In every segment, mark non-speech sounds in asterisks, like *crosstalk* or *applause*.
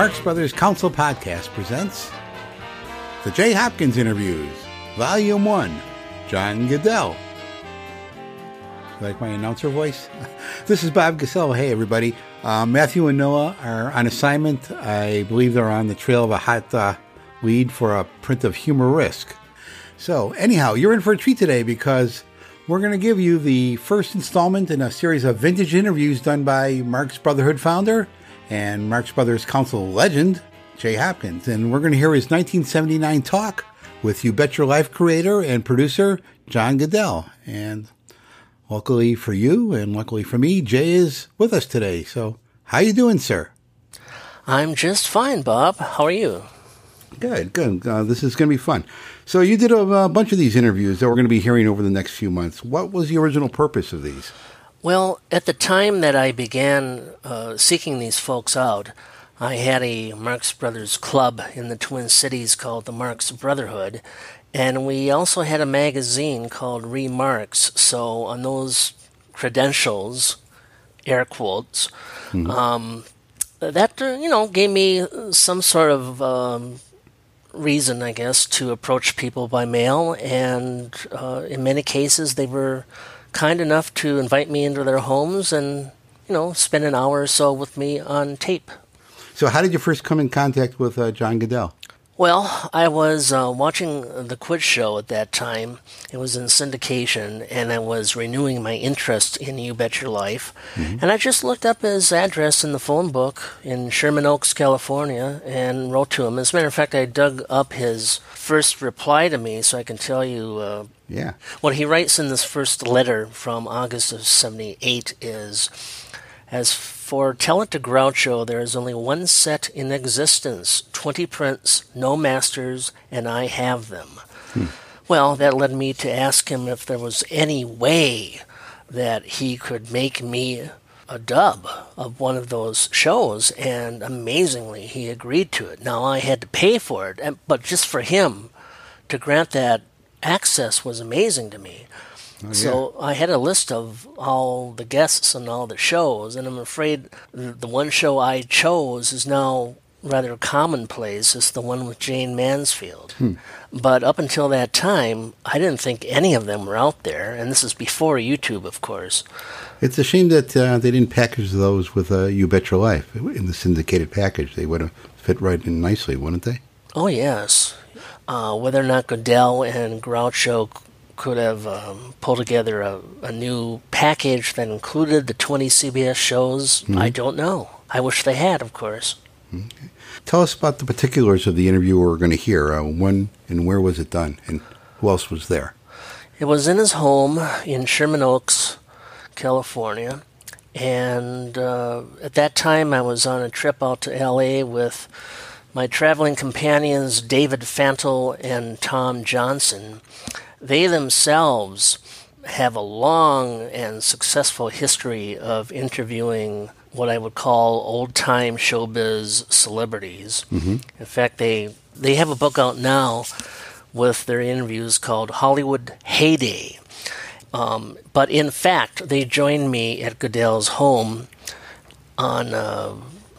Marx Brothers Council Podcast presents The Jay Hopkins Interviews, Volume 1, John Guedel. Like my announcer voice? *laughs* this is Bob Gasell. Hey, everybody. Uh, Matthew and Noah are on assignment. I believe they're on the trail of a hot uh, lead for a print of Humor Risk. So, anyhow, you're in for a treat today because we're going to give you the first installment in a series of vintage interviews done by Marx Brotherhood founder and Marx Brothers Council legend, Jay Hopkins. And we're going to hear his 1979 talk with You Bet Your Life creator and producer, John Guedel. And luckily for you and luckily for me, Jay is with us today. So how you doing, sir? I'm just fine, Bob. How are you? Good, good. Uh, this is going to be fun. So you did a, a, bunch of these interviews that we're going to be hearing over the next few months. What was the original purpose of these? Well, at the time that I began uh, seeking these folks out, I had a Marx Brothers club in the Twin Cities called the Marx Brotherhood, and we also had a magazine called Remarks. So on those credentials, air quotes, mm-hmm. um, that uh, you know gave me some sort of um, reason, I guess, to approach people by mail, and uh, in many cases, they were kind enough to invite me into their homes and you know spend an hour or so with me on tape. So, how did you first come in contact with uh, John Guedel? Well, I was uh, watching the Quiz Show at that time. It was in syndication, and I was renewing my interest in You Bet Your Life. Mm-hmm. And I just looked up his address in the phone book in Sherman Oaks, California, and wrote to him. As a matter of fact, I dug up his first reply to me so I can tell you. Uh, yeah. What he writes in this first letter from August of 78 is as for Tell It to Groucho, there is only one set in existence 20 prints, no masters, and I have them. Hmm. Well, that led me to ask him if there was any way that he could make me a dub of one of those shows, and amazingly, he agreed to it. Now, I had to pay for it, but just for him to grant that access was amazing to me. Oh, so I had a list of all the guests and all the shows, and I'm afraid the one show I chose is now rather commonplace. It's the one with Jayne Mansfield. Hmm. But up until that time, I didn't think any of them were out there, and this is before YouTube, of course. It's a shame that uh, they didn't package those with uh, You Bet Your Life in the syndicated package. They would have fit right in nicely, wouldn't they? Oh, yes. Uh, whether or not Guedel and Groucho could have um, pulled together a, a, new package that included the 20 CBS shows, mm-hmm. I don't know. I wish they had, of course. Okay. Tell us about the particulars of the interview we're going to hear. Uh, when and where was it done, and who else was there? It was in his home in Sherman Oaks, California. And uh, at that time, I was on a trip out to LA with my traveling companions, David Fantle and Tom Johnson. They themselves have a long and successful history of interviewing what I would call old time showbiz celebrities. Mm-hmm. In fact, they they have a book out now with their interviews called Hollywood Heyday. Um, but in fact, they joined me at Guedel's home on uh,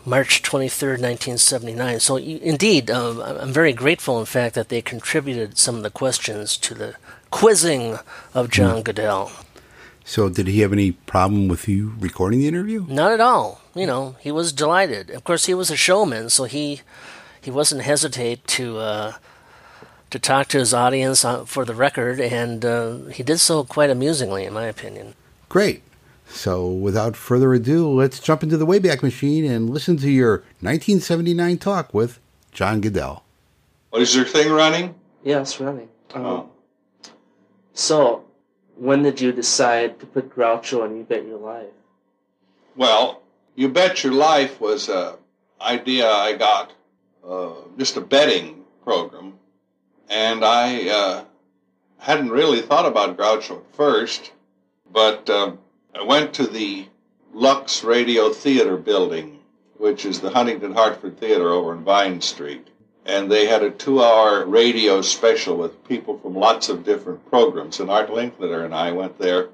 March 23rd, 1979. So, indeed, um, I'm very grateful, in fact, that they contributed some of the questions to the quizzing of John mm. Guedel. So, did he have any problem with you recording the interview? Not at all. You know, he was delighted. Of course, he was a showman, so he he wasn't hesitate to uh, to talk to his audience for the record, and uh, he did so quite amusingly, in my opinion. Great. So, without further ado, let's jump into the Wayback Machine and listen to your 1979 talk with John Guedel. What is your thing running? Yes, running. Um, oh. So, when did you decide to put Groucho on You Bet Your Life? Well, You Bet Your Life was an idea I got, uh, just a betting program, and I uh, hadn't really thought about Groucho at first, but. Uh, I went to the Lux Radio Theater building, which is the Huntington Hartford Theater over in Vine Street. And they had a two hour radio special with people from lots of different programs. And Art Linkletter and I went there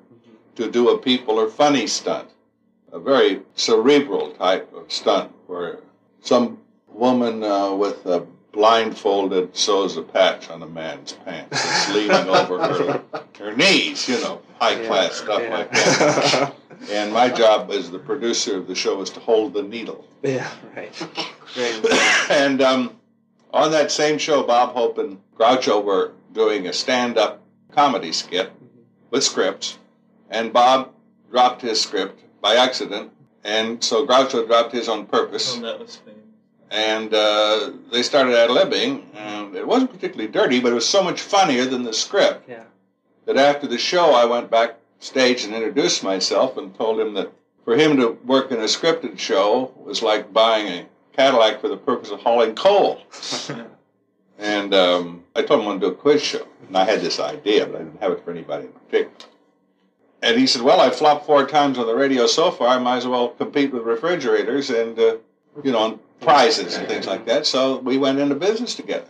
to do a people are funny stunt, a very cerebral type of stunt where some woman uh, with a blindfolded sews a patch on a man's pants. It's leaning over her her knees, you know, high class stuff yeah. like that. And my job as the producer of the show was to hold the needle. Yeah, right. Great. *coughs* and um, on that same show, Bob Hope and Groucho were doing a stand-up comedy skit with scripts, and Bob dropped his script by accident, and so Groucho dropped his on purpose, Oh, that was famous. And uh, they started ad libbing, and it wasn't particularly dirty, but it was so much funnier than the script Yeah. that after the show, I went backstage and introduced myself and told him that for him to work in a scripted show was like buying a Cadillac for the purpose of hauling coal. *laughs* And um, I told him I wanted to do a quiz show. And I had this idea, but I didn't have it for anybody in particular. And he said, Well, I flopped four times on the radio so far, I might as well compete with refrigerators and, uh, you know, prizes and things like that. So we went into business together.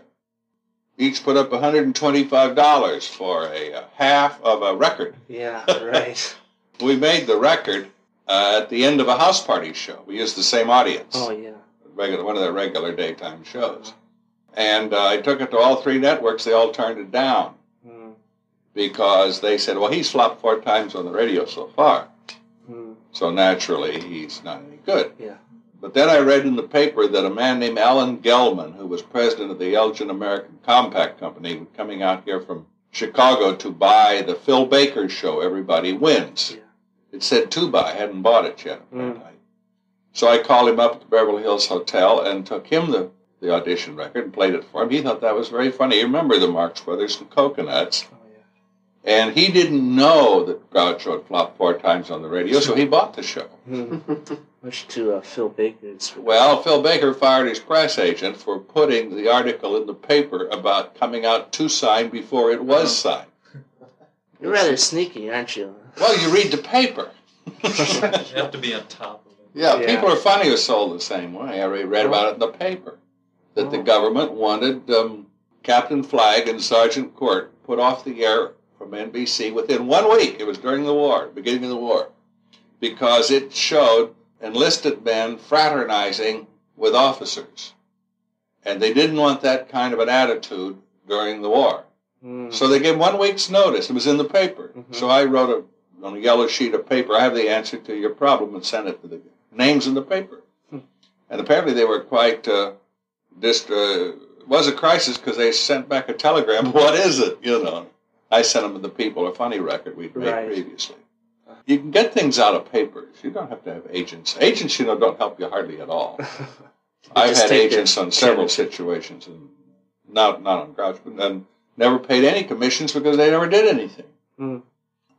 Each put up $125 for a, uh half of a record. Yeah, right. *laughs* We made the record uh, at the end of a house party show. We used the same audience Oh, yeah. regular one of their regular daytime shows. And uh, I took it to all three networks. They all turned it down Mm, because they said, "Well, he's flopped four times on the radio so far, mm, so naturally he's not any good." yeah. But then I read in the paper that a man named Alan Gelman, who was president of the Elgin American Compact Company, was coming out here from Chicago to buy the Phil Baker show, Everybody Wins. Yeah. It said to buy, I hadn't bought it yet. Mm. So I called him up at the Beverly Hills Hotel and took him the, the audition record and played it for him. He thought that was very funny. You remember the Marx Brothers and Cocoanuts. Oh, yeah. And he didn't know that Groucho had flopped four times on the radio, so he bought the show. *laughs* Much to uh, Phil Baker's. Well, Phil Baker fired his press agent for putting the article in the paper about coming out to sign before it was signed. You're rather sneaky, aren't you? Well, you read the paper. *laughs* You have to be on top of it. Yeah, Yeah. people are funny are sold the same way. I re- read about it in the paper that the Oh. government wanted um, Captain Flagg and Sergeant Quirt put off the air from NBC within one week. It was during the war, beginning of the war, because it showed enlisted men fraternizing with officers, and they didn't want that kind of an attitude during the war. Mm. So they gave one week's notice. It was in the paper. Mhm. So I wrote a, on a yellow sheet of paper, I have the answer to your problem and sent it to the names in the paper. Hmm. And apparently they were quite, uh, dist- uh, it was a crisis because they sent back a telegram, *laughs* what is it, you know. I sent them to the People a Funny record we'd made Right. previously. You can get things out of papers. You don't have to have agents. Agents, you know, don't help you hardly at all. *laughs* I've had agents on several situations, and not not on Grouch, but and never paid any commissions because they never did anything. Hmm.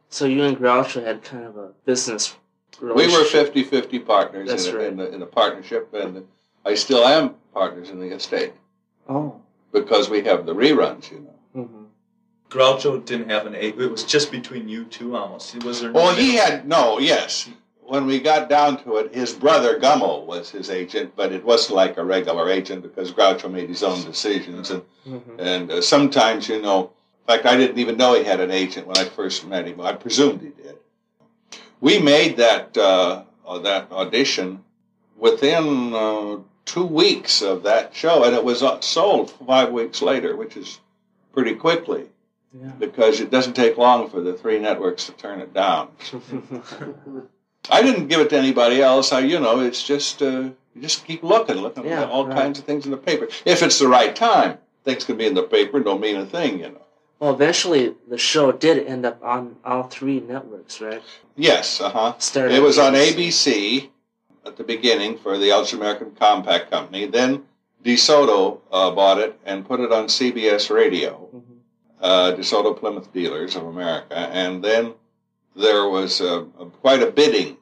So you and Groucho had kind of a business We were relationship. 50-50 partners That's in, a, right. in, a, in a partnership, and I still am partners in the estate Oh. because we have the reruns, you know. Groucho didn't have an A. It was just between you two almost. Was there? no Well, he middle? had no, yes. When we got down to it, his brother Gummo was his agent, but it wasn't like a regular agent because Groucho made his own decisions, and hmm And uh, sometimes, you know, in fact, I didn't even know he had an agent when I first met him. I presumed he did. We made that uh, uh, that audition within uh, two weeks of that show, and it was uh, sold five weeks later, which is pretty quickly Yeah. because it doesn't take long for the three networks to turn it down. *laughs* I didn't give it to anybody else. I, you know, it's just uh, you just keep looking, looking Yeah, at all right. kinds of things in the paper. If it's the right time, things can be in the paper. And don't mean a thing, you know. well, eventually the show did end up on all three networks, right? Yes, uh huh. Started It was on ABC. At the beginning for the Ultra American Compact Company. Then DeSoto uh, bought it and put it on CBS Radio, Mhm. Uh, DeSoto Plymouth Dealers of America, and then there was uh, a, quite a bidding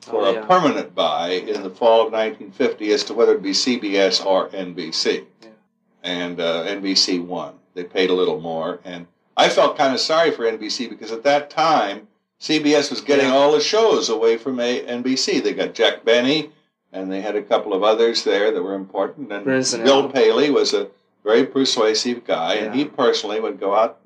for Oh, a permanent buy in the fall of 1950 as to whether it be CBS or NBC. Yeah. And uh, NBC won. They paid a little more. And I felt kind of sorry for NBC because at that time, CBS was getting Yeah. all the shows away from a- NBC. They got Jack Benny, and they had a couple of others there that were important. And. Bill Paley was a very persuasive guy, and he personally would go out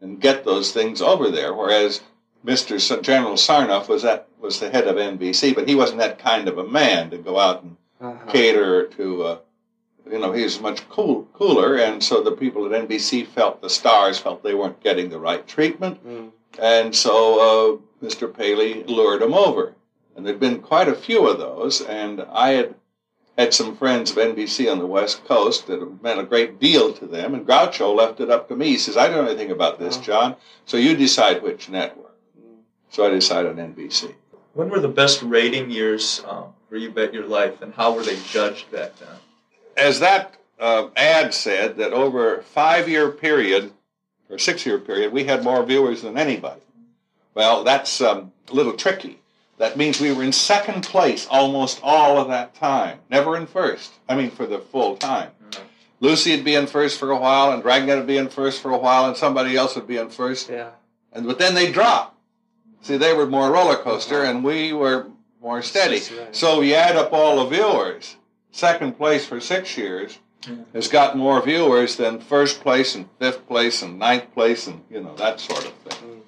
and get those things over there. Whereas Mr. S- General Sarnoff was that was the head of NBC, but he wasn't that kind of a man to go out and Uh-huh. cater to uh, you know, he was much cool, cooler, and so the people at NBC felt the stars felt they weren't getting the right treatment, Mm. and so uh, Mr. Paley lured him over. And there'd been quite a few of those, and I had had some friends of NBC on the West Coast that meant a great deal to them, and Groucho left it up to me. He says, I don't know anything about this, Oh. John, so you decide which network. So I decided on NBC. When were the best rating years um, for You Bet Your Life, and how were they judged back then? as that uh, ad said, that over a five-year period or six-year period, we had more viewers than anybody. Well, that's um, a little tricky. That means we were in second place almost all of that time, never in first. I mean, for the full time. Mm-hmm. Lucy would be in first for a while, and Dragnet would be in first for a while, and somebody else would be in first. Yeah. And but then they drop. See, they were more roller coaster, mm-hmm. and we were more steady. Right. So you add up all the viewers. Second place for six years Yeah. has got more viewers than first place and fifth place and ninth place and you know that sort of thing.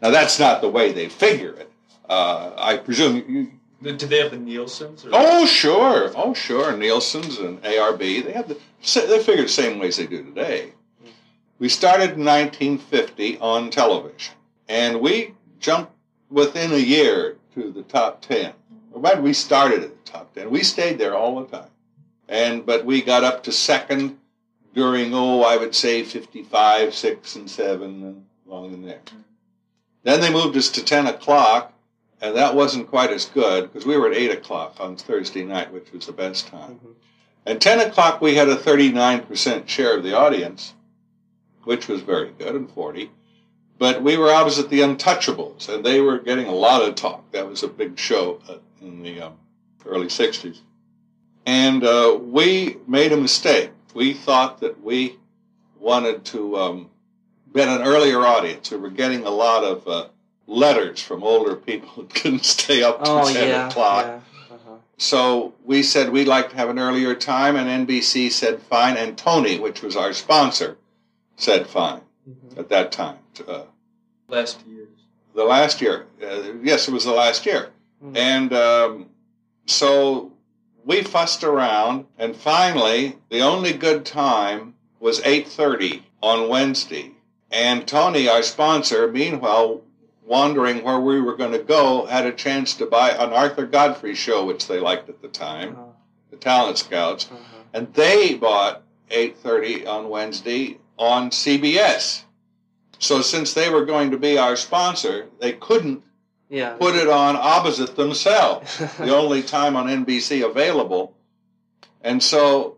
Now that's not the way they figure it. Uh, I presume you. Did they have the Nielsen's? Or Oh sure, oh sure. Nielsen's and ARB they have the they figure the same ways they do today. We started in 1950 on television, and we jumped within a year to the top ten. Well, we started at the top ten. We stayed there all the time, and but we got up to second during oh I would say 55, six and seven and along in there. Then they moved us to ten o'clock, and that wasn't quite as good because we were at eight o'clock on Thursday night, which was the best time. Mhm. At 10 o'clock, we had a 39% share of the audience, which was very good, and 40. But we were opposite the Untouchables, and they were getting a lot of talk. That was a big show uh, in the um, early 60s. And uh, we made a mistake. We thought that we wanted to um, get an earlier audience. We were getting a lot of uh, letters from older people who couldn't stay up till Oh 10 yeah. o'clock. Yeah. Uh-huh. So we said we'd like to have an earlier time, and NBC said fine, and Toni, which was our sponsor, said fine Mhm. at that time. Uh, last years? the last year, uh, yes, it was the last year, Mhm. and um, so we fussed around, and finally, the only good time was eight thirty on Wednesday, and Toni, our sponsor, meanwhile. Wondering where we were going to go, had a chance to buy an Arthur Godfrey show, which they liked at the time Uh-huh. the Talent Scouts, Uh-huh. and they bought 8:30 on Wednesday on CBS. So since they were going to be our sponsor, they couldn't Yeah. put it on opposite themselves, *laughs* the only time on NBC available. And so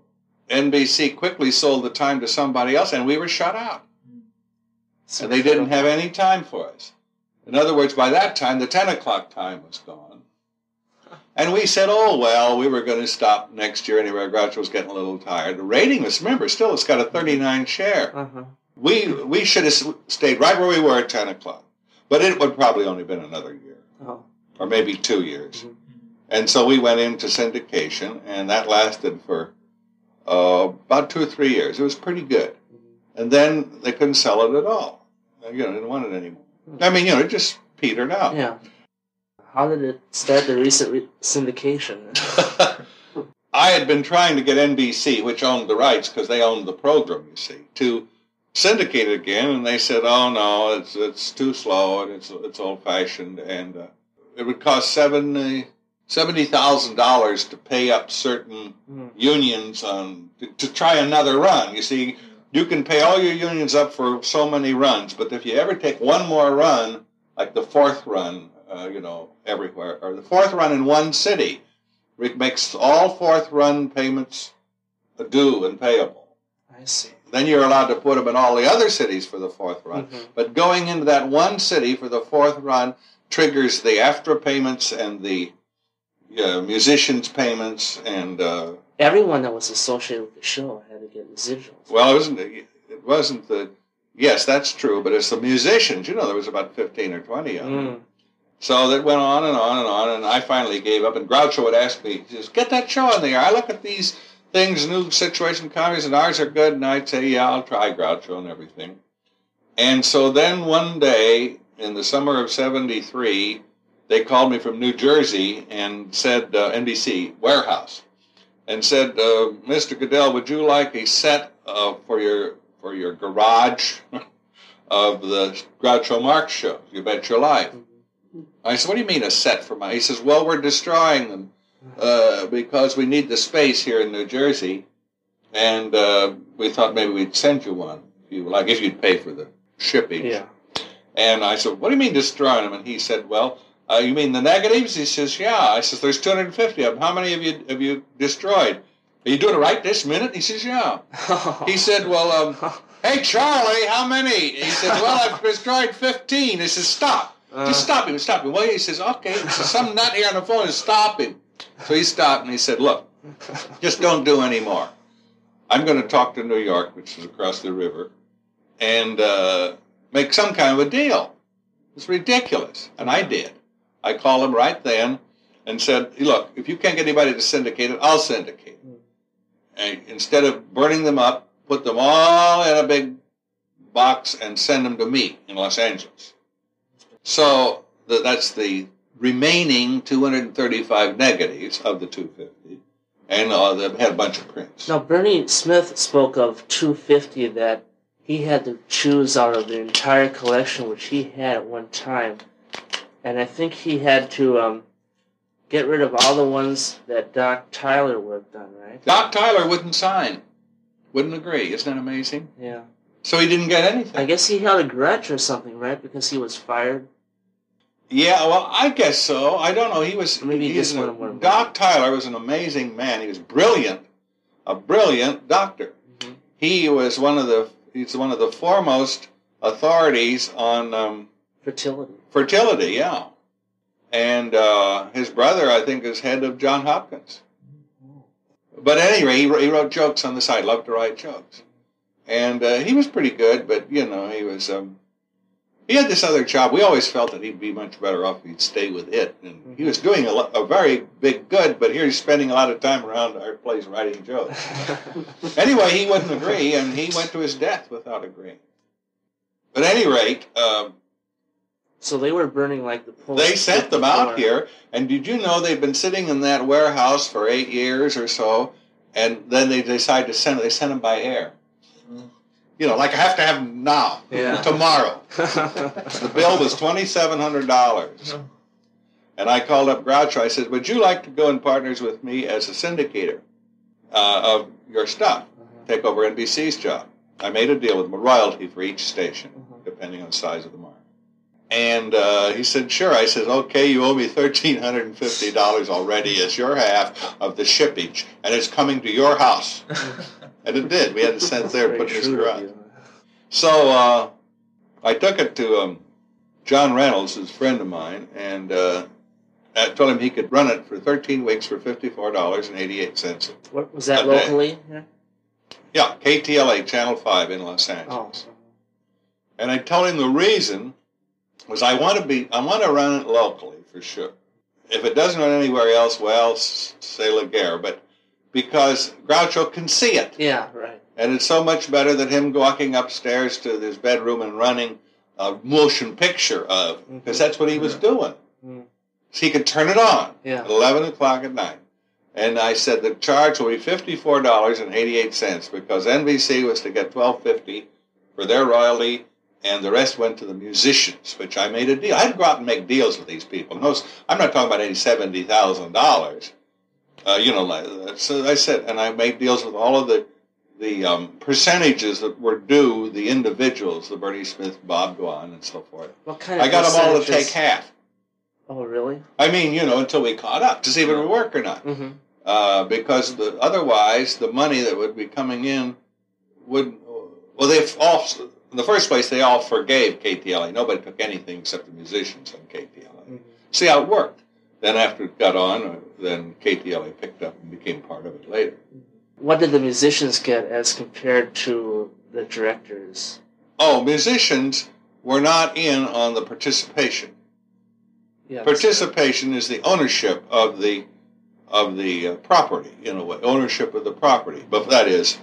NBC quickly sold the time to somebody else, and we were shut out. So And they didn't have any time for us. In other words, by that time, the 10 o'clock time was gone. And we said, oh, well, we were going to stop next year anyway. Groucho was getting a little tired. The rating is, remember, still it's got a 39 share. Uh-huh. We, we should have stayed right where we were at 10 o'clock. But it would probably only been another year, Oh. or maybe two years. Mhm. And so we went into syndication, and that lasted for uh, about two or three years. It was pretty good. Mhm. And then they couldn't sell it at all. You know, didn't want it anymore. I mean, you know, it just petered out. Yeah. How did it start the recent re- syndication? *laughs* *laughs* I had been trying to get NBC, which owned the rights because they owned the program, you see, to syndicate it again, and they said, "Oh no, it's it's too slow and it's it's old fashioned, and uh, it would cost seventy seventy thousand dollars to pay up certain Mhm. unions on to, to try another run. You see, you can pay all your unions up for so many runs, but if you ever take one more run, like the fourth run, uh, you know, everywhere, or the fourth run in one city, it makes all fourth run payments due and payable. I see. Then you're allowed to put them in all the other cities for the fourth run. Mhm. But going into that one city for the fourth run triggers the after payments and the uh, musicians' payments and uh, Everyone that was associated with the show had to get residuals. Well, it wasn't. It wasn't the. Yes, that's true, but it's the musicians. You know, there was about fifteen or twenty of them. Mm. So that went on and on and on, and I finally gave up. And Groucho would ask me, says, "Get that show in the air." I look at these things, new situation comedies, and ours are good, and I'd say, "Yeah, I'll try Groucho and everything." And so then one day in the summer of '73, they called me from New Jersey and said uh, NBC warehouse, and said, uh, "Mr. Guedel, would you like a set uh, for your for your garage *laughs* of the Groucho Marx shows? You bet your life." I said, "What do you mean a set for my?" He says, "Well, we're destroying them uh, because we need the space here in New Jersey, and uh, we thought maybe we'd send you one if you like, if you'd pay for the shipping." Yeah. And I said, "What do you mean destroying them?" And he said, "Well." Uh, you mean the negatives? He says, "Yeah." I says, "There's 250 of them. How many have you have you destroyed?" Are you doing it right this minute? He says, "Yeah." *laughs* He said, "Well, um, *laughs* hey Charlie, how many?" He said, "Well, I've destroyed 15." He says, "Stop, just stop him, stop him." Well, he says, "Okay." He says, "Some nut here on the phone is stop him." So he stopped and he said, "Look, *laughs* just don't do any more. I'm going to talk to New York, which is across the river, and uh, make some kind of a deal." It's ridiculous, and I did. I called him right then and said, "Look, if you can't get anybody to syndicate it, I'll syndicate it. And instead of burning them up, put them all in a big box and send them to me in Los Angeles." So th- that's the remaining 235 negatives of the 250, and uh, they had a bunch of prints. Now, Bernie Smith spoke of 250 that he had to choose out of the entire collection, which he had at one time. And I think he had to um, get rid of all the ones that Doc Tyler worked on, right? Doc Tyler wouldn't sign, wouldn't agree. Isn't that amazing? Yeah. So he didn't get anything. I guess he held a grudge or something, right? Because he was fired. Yeah, well, I guess so. I don't know. He was Maybe he just an- wanted more Doc Tyler was an amazing man. He was brilliant, a brilliant doctor. Mhm. He was one of the he's one of the foremost authorities on um, Fertility. Fertility. Yeah, and uh, his brother, I think, is head of John Hopkins. But anyway, he, wrote- he wrote jokes on the side. Loved to write jokes, and uh, he was pretty good. But you know, he was. Um, he had this other job. We always felt that he'd be much better off if he'd stay with it. And he was doing a, a very big good, but here he's spending a lot of time around our place writing jokes. *laughs* anyway, he wouldn't agree, and he went to his death without agreeing. But at any rate, um, so they were burning like the Polish. they sent them out 54. here, and did you know they've been sitting in that warehouse for eight years or so, and then they decide to send they send them by air. Mm-hmm. You know, like I have to have them now, Yeah. tomorrow. *laughs* The bill was twenty seven hundred dollars, mm-hmm. and I called up Groucho. I said, "Would you like to go in partners with me as a syndicator uh, of your stuff? Mm-hmm. Take over NBC's job." I made a deal with him, a royalty for each station, depending on the size of the market. And uh, he said, "Sure." I said, "Okay, you owe me thirteen hundred and fifty dollars already as your half of the shippage, and it's coming to your house." *laughs* And it did. We had to send it there, Very put it in his shrewd garage. So uh, I took it to um, John Reynolds, who's a friend of mine, and uh, I told him he could run it for 13 weeks for $54.88. What was that locally? Yeah. Yeah, KTLA, Channel 5 in Los Oh. Angeles. And I told him the reason was I want to be, I want to run it locally for sure. If it doesn't run anywhere else, well, say la guerre, but because Groucho can see it. Yeah. Right. And it's so much better than him walking upstairs to his bedroom and running a motion picture of, because that's what he was doing. Mm. So he could turn it on Yeah. at 11 o'clock at night. And I said the charge will be $54.88 because NBC was to get $12.50 for their royalty and the rest went to the musicians, which I made a deal. I had to go out and make deals with these people. Those, I'm not talking about any $70,000. Uh, you know, like, so I said, and I made deals with all of the the um, percentages that were due the individuals, the Bernie Smith, Bob Dwan, and so forth. What kind of? I got them all to take half. Oh, really? I mean, you know, until we caught up to see if it would work or not. Mm-hmm. Uh, because the, otherwise, the money that would be coming in would, well, they all, in the first place, they all forgave KTLA. Nobody took anything except the musicians on KTLA. Mhm. See how it worked. Then after it got on, uh, then KTLA picked up and became part of it later. What did the musicians get as compared to the directors? Oh, musicians were not in on the participation. Yeah. Participation is the ownership of the of the uh, property in a way, ownership of the property. But that is,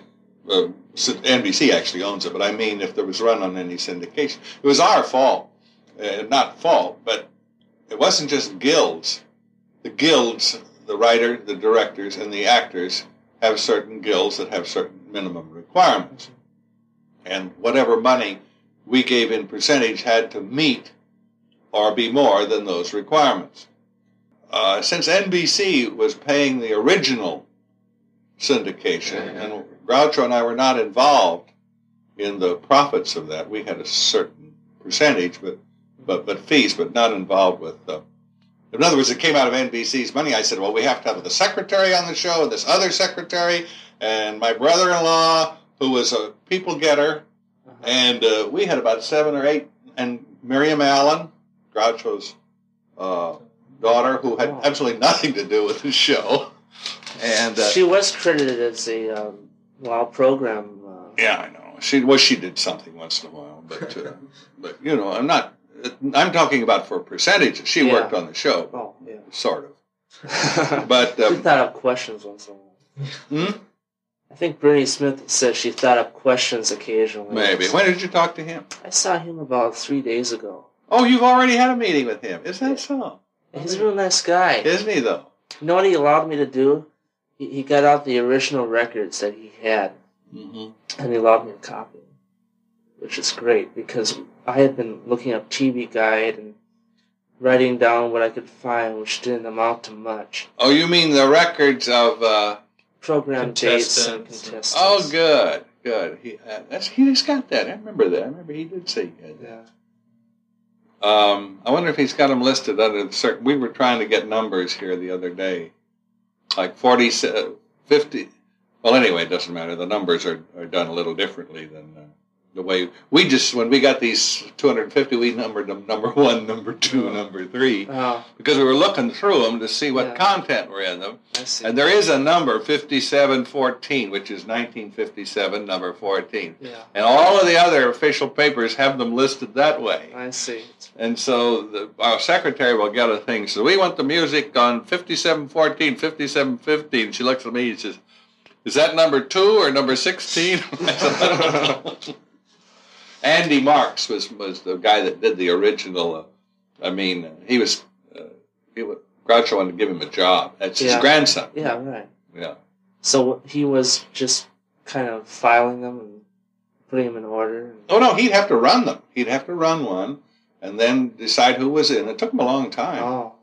uh, NBC actually owns it. But I mean, if there was run on any syndication, it was our fault, uh, not fault, but it wasn't just guilds. The guilds, the writer, the directors, and the actors have certain guilds that have certain minimum requirements. And whatever money we gave in percentage had to meet or be more than those requirements. Uh, since NBC was paying the original syndication, and Groucho and I were not involved in the profits of that, we had a certain percentage, but but but fees, but not involved with. Uh, in other words, it came out of NBC's money. I said, well, we have to have the secretary on the show, and this other secretary, and my brother-in-law, who was a people getter, and uh, we had about seven or eight, and Miriam Allen, Groucho's uh, daughter, who had absolutely nothing to do with the show, and uh, She was credited as a um, wow program. Uh, yeah, I know she well she did something once in a while, but uh, *laughs* but you know, I'm not. I'm talking about for percentages. She Yeah. worked on the show, oh yeah. sort of. *laughs* But she um, thought up questions once in a while. hmm? I think Bernie Smith said she thought up questions occasionally. maybe. When did you talk to him? I saw him about three days ago. Oh, you've already had a meeting with him. Is that so? He's a real nice guy. Isn't he though? You know what he allowed me to do? He, he got out the original records that he had, Mm-hmm. and he allowed me a copy, which is great because I had been looking up TV Guide and writing down what I could find, which didn't amount to much. Oh, you mean the records of? uh Program dates and Contestants. contestants. Oh, good, good. He uh, that's he's got that. I remember that. I remember he did say he had that. Yeah. Um, I wonder if he's got them listed under certain. We were trying to get numbers here the other day, like 40, uh, 50. Well, anyway, it doesn't matter. The numbers are, are done a little differently than uh, the way we just when we got these 250, we numbered them number one, number two, oh. number three Oh, because we were looking through them to see what Yeah. content were in them. I see. And there is a number 5714, which is 1957, number 14. yeah, And all of the other official papers have them listed that way. I see. And so the, our secretary will get a thing. So we want the music on 5714, 5715. She looks at me and says, Is that number two or number 16? *laughs* *laughs* I said, "I don't know." Andy Marx was, was the guy that did the original. Uh, I mean, uh, he was, uh, he was, Groucho wanted to give him a job. That's his grandson. Yeah, right. Yeah. So he was just kind of filing them and putting them in order. Oh, no, he'd have to run them. He'd have to run one and then decide who was in. It took him a long time. Oh,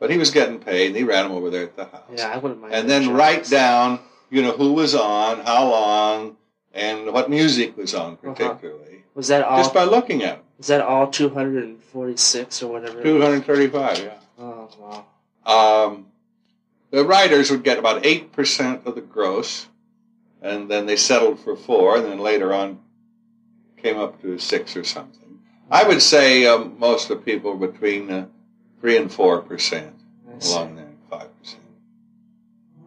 But he was getting paid, and he ran them over there at the house. yeah, I wouldn't mind. and then write down, you know, who was on, how long, and what music was on particularly, Was that all? just by looking at them. was that all 246 or whatever? 235, yeah. Oh wow. Um, the writers would get about 8% of the gross, and then they settled for 4 and then later on came up to 6 or something. I would say um, most of the people between uh, 3 and 4% along there, 5%.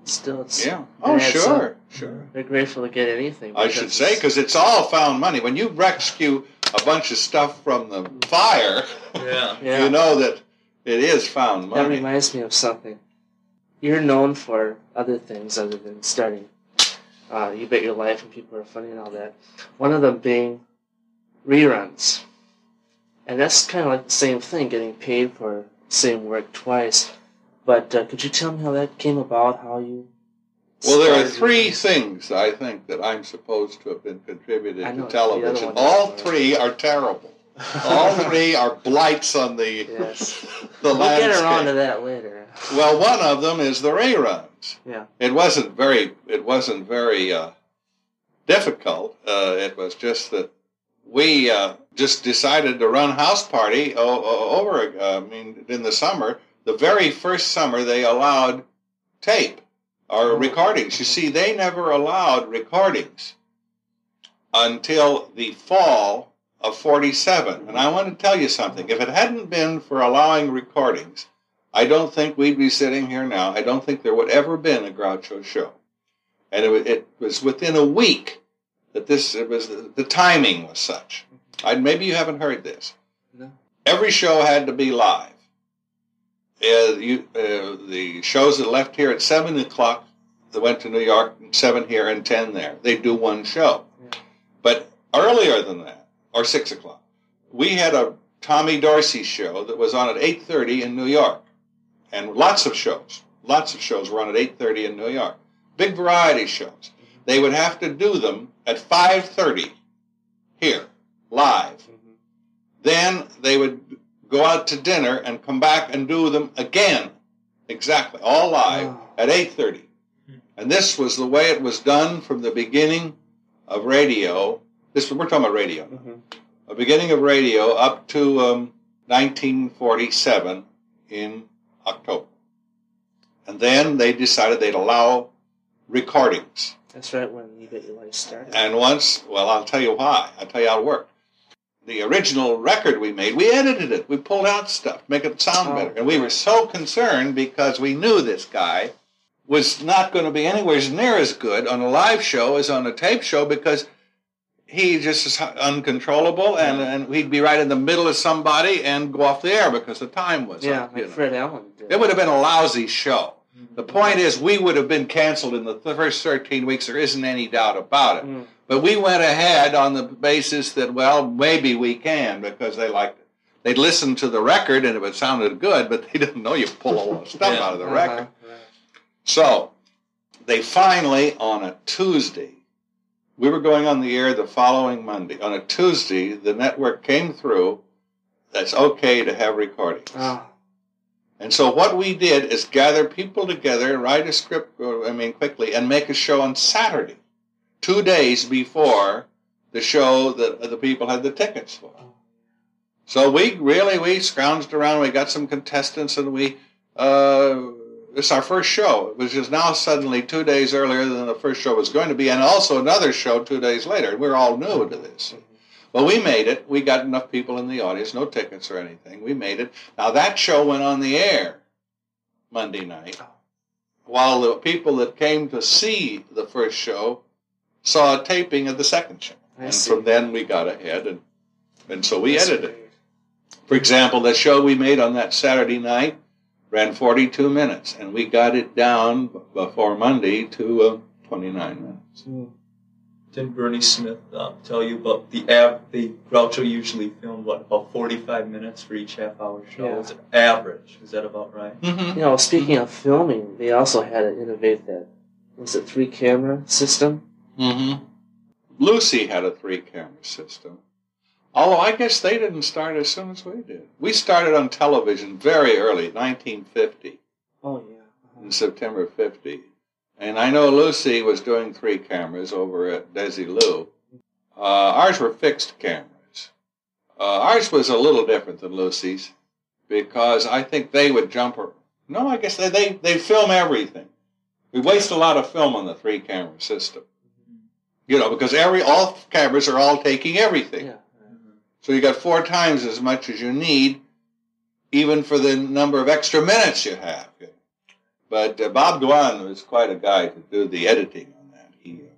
Still, it's Yeah. Oh, sure, up. sure. They're grateful to get anything. I should say, because it's all found money. When you rescue a bunch of stuff from the fire, Yeah. *laughs* yeah, you know that it is found money. that reminds me of something. You're known for other things other than starting. Uh, you bet your life and people are funny and all that. One of them being reruns, and that's kind of like the same thing, getting paid for same work twice. But uh, could you tell me how that came about? How you? Well, there are three things I think that I'm supposed to have been contributed to know, other television. All three are terrible. All *laughs* three are blights on the Yes. *laughs* the We'll get landscape. around to that later. Well, one of them is the reruns. Yeah. It wasn't very. It wasn't very uh, difficult. Uh, it was just that we uh, just decided to run house party o- o- over. Uh, I mean, in the summer, the very first summer they allowed tape or Oh. recordings. You see, they never allowed recordings until the fall of 47. And I want to tell you something. If it hadn't been for allowing recordings, I don't think we'd be sitting here now. I don't think there would ever been a Groucho show. And it, it was within a week that this, it was, the timing was such. Mm-hmm. I, maybe you haven't heard this. No. Every show had to be live. Uh, you, uh, the shows that left here at 7 o'clock, that went to New York, 7 here and 10 there. They do one show. Yeah. But earlier than that, or 6 o'clock, we had a Tommy Dorsey show that was on at 8.30 in New York. And lots of shows, lots of shows were on at 8.30 in New York. big variety shows. They would have to do them at 5:30 here, live. Mhm. Then they would go out to dinner and come back and do them again, exactly, all live Oh. at 8:30. And this was the way it was done from the beginning of radio. This we're talking about radio. Mhm. The beginning of radio up to um, 1947 in October. And then they decided they'd allow recordings. That's right when you get your life started. And once, well, I'll tell you why. I'll tell you how it worked. The original record we made, we edited it. We pulled out stuff, to make it sound Oh. better. And we were so concerned because we knew this guy was not going to be anywhere near as good on a live show as on a tape show because he just is uncontrollable and, and he'd be right in the middle of somebody and go off the air because the time was yeah, up. like. Fred Allen did. It would have been a lousy show. The point is, we would have been canceled in the first 13 weeks. There isn't any doubt about it. Mm. But we went ahead on the basis that, well, maybe we can because they liked it. They'd listened to the record and it sounded good, but they didn't know you pull a lot of stuff *laughs* Yeah. out of the Uh-huh, record. right. So they finally, on a Tuesday, we were going on the air the following Monday. On a Tuesday, the network came through. That's okay to have recordings. Oh, And so what we did is gather people together, write a script, I mean, quickly, and make a show on Saturday, two days before the show that the people had the tickets for. So we really, we scrounged around, we got some contestants, and we, uh, it's our first show, which is now suddenly two days earlier than the first show was going to be, and also another show two days later. We're all new to this. Well, we made it. We got enough people in the audience, no tickets or anything. We made it. Now that show went on the air Monday night, while the people that came to see the first show saw a taping of the second show. I and see. from then we got ahead, and and so we That's edited. great. For example, the show we made on that Saturday night ran 42 minutes, and we got it down before Monday to uh, 29 minutes. Mm. Didn't Bernie Smith um, tell you about the av- the Groucho usually filmed what about forty five minutes for each half hour show? Yeah. Is it average? Is that about right? Mm-hmm. You know, speaking of filming, they also had to innovate that. Was it three camera system? Mm-hmm. Lucy had a three camera system. Although I guess they didn't start as soon as we did. We started on television very early, 1950, Oh yeah. in September 50. And I know Lucy was doing three cameras over at Desilu. Uh, ours were fixed cameras. Uh, ours was a little different than Lucy's because I think they would jump her. No, I guess they, they, they film everything. We waste a lot of film on the three camera system. You know, because every all cameras are all taking everything. Yeah. So you got four times as much as you need, even for the number of extra minutes you have. But uh, Bob Dwan was quite a guy to do the editing on that. He uh,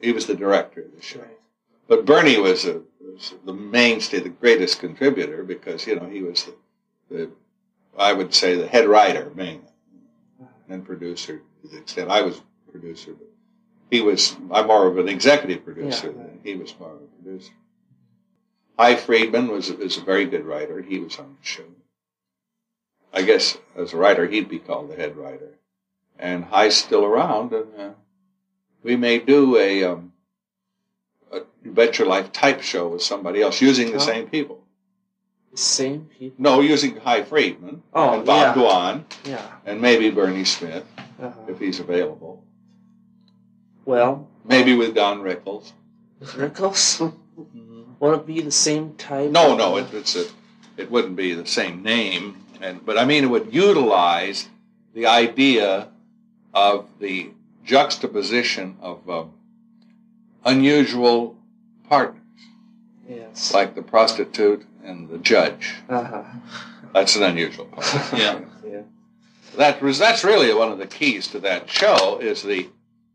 he was the director of the show. Right. But Bernie was, a, was the mainstay, the greatest contributor because you know he was the, the I would say the head writer mainly and producer to the extent I was producer, but he was I'm more of an executive producer Yeah. than he was more of a producer. Hy Freedman was was a very good writer. He was on the show. I guess as a writer he'd be called the head writer, and Hy's still around, and uh, we may do a, um, a You Bet Your Life type show with somebody else using the Oh. same people. The same people. No, using Hy Freedman Oh, and Bob yeah. Dwan Yeah. and maybe Bernie Smith Uh-huh. if he's available. Well, Maybe with Don Rickles. Rickles. *laughs* Won't it be the same type? No, of- no, it, it's a, it wouldn't be the same name, and but I mean it would utilize the idea of the juxtaposition of um, unusual partners, Yes. like the prostitute and the judge. Uh huh. That's an unusual partner. *laughs* Yeah. Yeah. that was that's really one of the keys to that show is the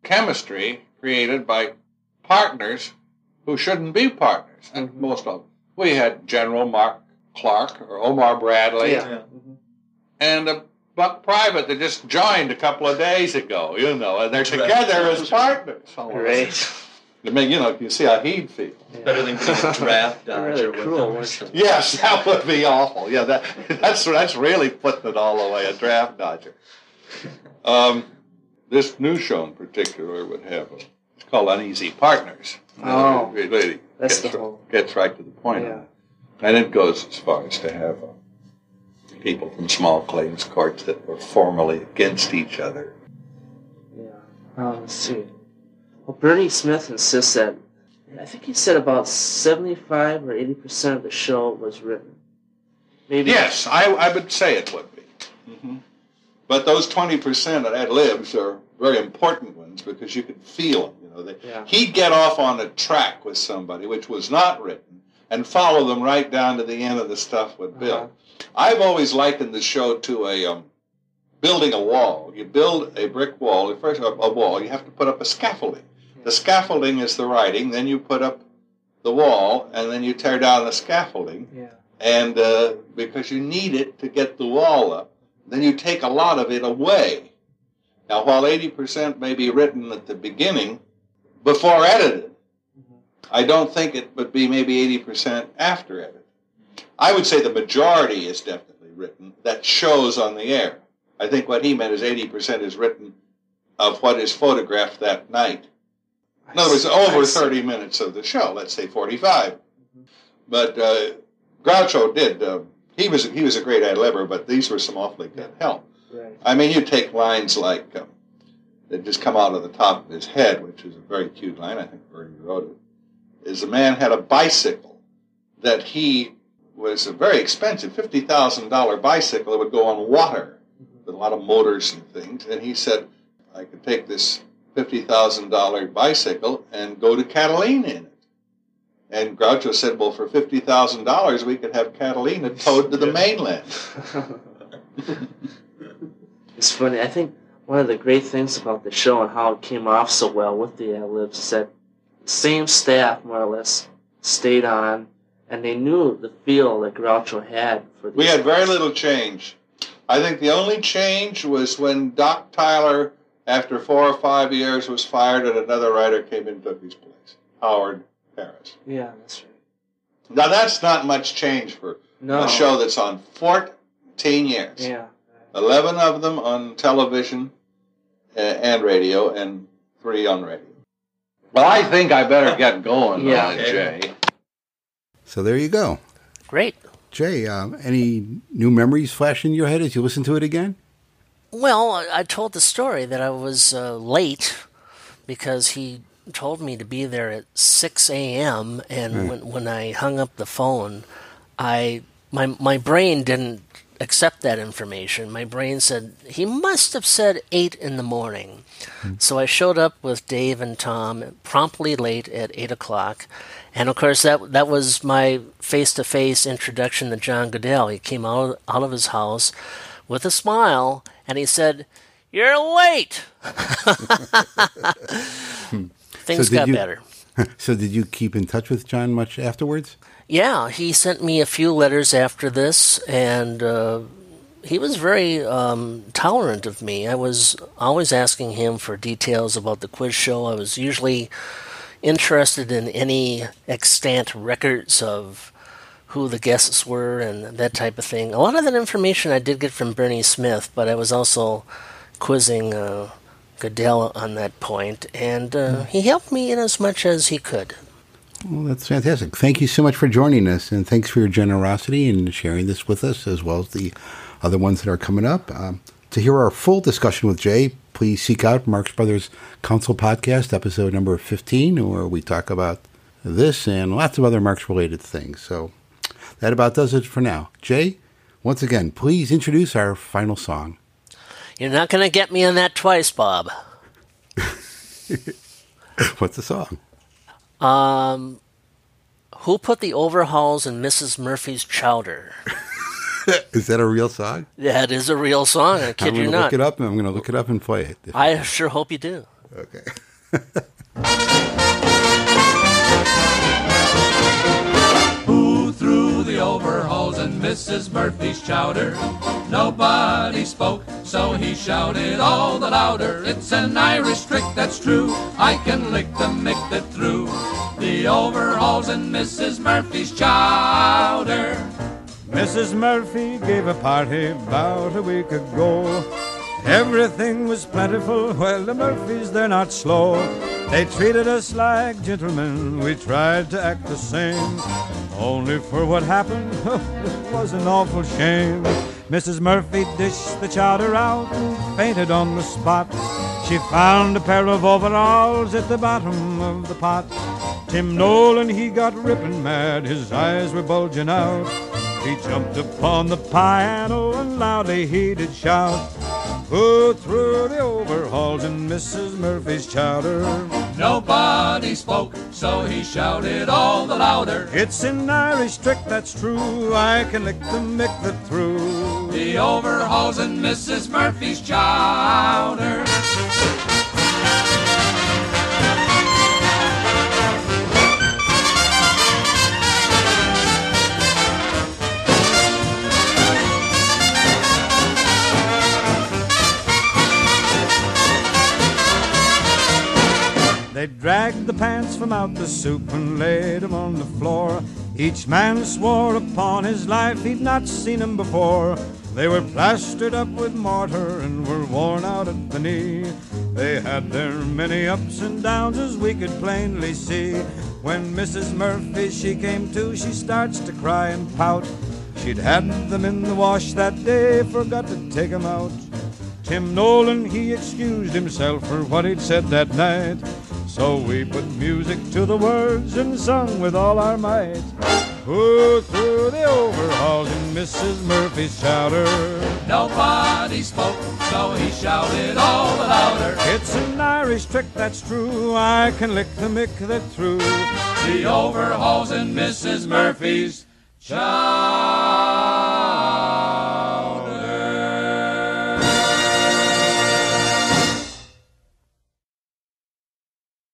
chemistry created by partners who shouldn't be partners. And Mhm. most of them. We had General Mark Clark or Omar Bradley Yeah. Yeah. Mhm. and a buck private that just joined a couple of days ago, you know, and they're Right. together as partners. Great. I mean, you know, you see how he'd feel. Better than being *laughs* a draft dodger really with cruel, them or weren't something. Yes, that would be awful. Yeah, that that's that's really putting it all away. A draft dodger. Um, this new show in particular would have a, it's called Uneasy Partners. Oh. it really That's gets, the whole- gets right to the point. Yeah. And it goes as far as to have uh, people from small claims courts that were formally against each other. Yeah. Um, let's see. Well, Bernie Smith insists that I think he said about seventy-five or eighty percent of the show was written. Maybe. Yes, I, I would say it would be. hmm But those 20% of ad libs are very important ones because you could feel them. You know, they, Yeah. He'd get off on a track with somebody, which was not written, and follow them right down to the end of the stuff with Bill. Uh-huh. I've always likened the show to a um, building a wall. You build a brick wall. First, a, a wall. You have to put up a scaffolding. The scaffolding is the writing. Then you put up the wall, and then you tear down the scaffolding Yeah. and uh, because you need it to get the wall up, then you take a lot of it away. Now, while 80% may be written at the beginning, before edited, I don't think it would be maybe 80% after edit. I would say the majority is definitely written that shows on the air. I think what he meant is 80% is written of what is photographed that night. In other words, over 30 minutes of the show, let's say 45. But uh, Groucho did. Uh, he was he was a great ad libber, but these were some awfully good help. Right. I mean, you take lines like um, that just come out of the top of his head, which is a very cute line. I think Bernie wrote it. Is a man had a bicycle that he was a very expensive fifty thousand dollar bicycle that would go on water with a lot of motors and things. And he said, I could take this fifty thousand dollar bicycle and go to Catalina in it. And Groucho said, Well, for fifty thousand dollars, we could have Catalina towed to the mainland. *laughs* it's funny. I think one of the great things about the show and how it came off so well with the ad libs is that the same staff, more or less, stayed on, and they knew the feel that Groucho had for. the. We had very little change. I think the only change was when Doc Tyler, after four or five years, was fired and another writer came in and took his place, Howard Harris. Yeah, that's right. Now that's not much change for No. a show that's on 14 years. Yeah. 11 of them on television uh, and radio, and three on radio. Well, I think I better get *laughs* going, Yeah. uh, Jay. So there you go. Great. Jay, um, any new memories flash in your head as you listen to it again? Well, I- I told the story that I was uh, late because he told me to be there at 6 a.m. and hmm. when, when I hung up the phone, I my my brain didn't accept that information. My brain said he must have said 8 in the morning. Hmm. So I showed up with Dave and Tom promptly late at 8 o'clock. And of course, that that was my face-to-face introduction to John Guedel. He came out out of his house with a smile, and he said, "You're late." *laughs* *laughs* Hmm. Things So did got you- better. *laughs* so did you keep in touch with John much afterwards? Yeah, he sent me a few letters after this, and uh, he was very um, tolerant of me. I was always asking him for details about the quiz show. I was usually interested in any extant records of who the guests were and that type of thing. A lot of that information I did get from Bernie Smith, but I was also quizzing uh, Guedel on that point, and uh, he helped me in as much as he could. Well, that's fantastic. Thank you so much for joining us, and thanks for your generosity in sharing this with us, as well as the other ones that are coming up. Um, to hear our full discussion with Jay, please seek out Marx Brothers Council Podcast, episode number 15, where we talk about this and lots of other Marx related things. So that about does it for now. Jay, once again, please introduce our final song. You're not going to get me on that twice, Bob. *laughs* What's the song? Um, who put the overhauls in Mrs. Murphy's chowder? *laughs* Is that a real song? That is a real song. I kid I'm you to look it up, and I'm going to look it up and play it. I sure hope you do. Okay. *laughs* Mrs. Murphy's chowder? Nobody spoke, so he shouted all the louder. It's an Irish trick that's true. I can lick them, make it through. The overalls in Mrs. Murphy's chowder. Mrs. Murphy gave a party about a week ago. Everything was plentiful. Well, the Murphys, they're not slow. They treated us like gentlemen. We tried to act the same. Only for what happened, *laughs* it was an awful shame. Mrs. Murphy dished the chowder out and fainted on the spot. She found a pair of overalls at the bottom of the pot. Tim Nolan, he got ripping mad, his eyes were bulging out. He jumped upon the piano and loudly he did shout. Who threw the overhauls in Mrs. Murphy's chowder? Nobody spoke, so he shouted all the louder. It's an Irish trick, that's true. I can lick the mick that threw. The overhauls in Mrs. Murphy's chowder. Dragged the pants from out the soup and laid 'em on the floor. Each man swore upon his life he'd not seen 'em before. They were plastered up with mortar and were worn out at the knee. They had their many ups and downs as we could plainly see. When Mrs. Murphy she came to, she starts to cry and pout. She'd had them in the wash that day, forgot to take 'em out. Tim Nolan, he excused himself for what he'd said that night. So we put music to the words and sung with all our might. Who threw the overhauls in Mrs. Murphy's chowder? Nobody spoke, so he shouted all the louder. It's an Irish trick, that's true. I can lick the mick that threw. The overhauls in Mrs. Murphy's chowder.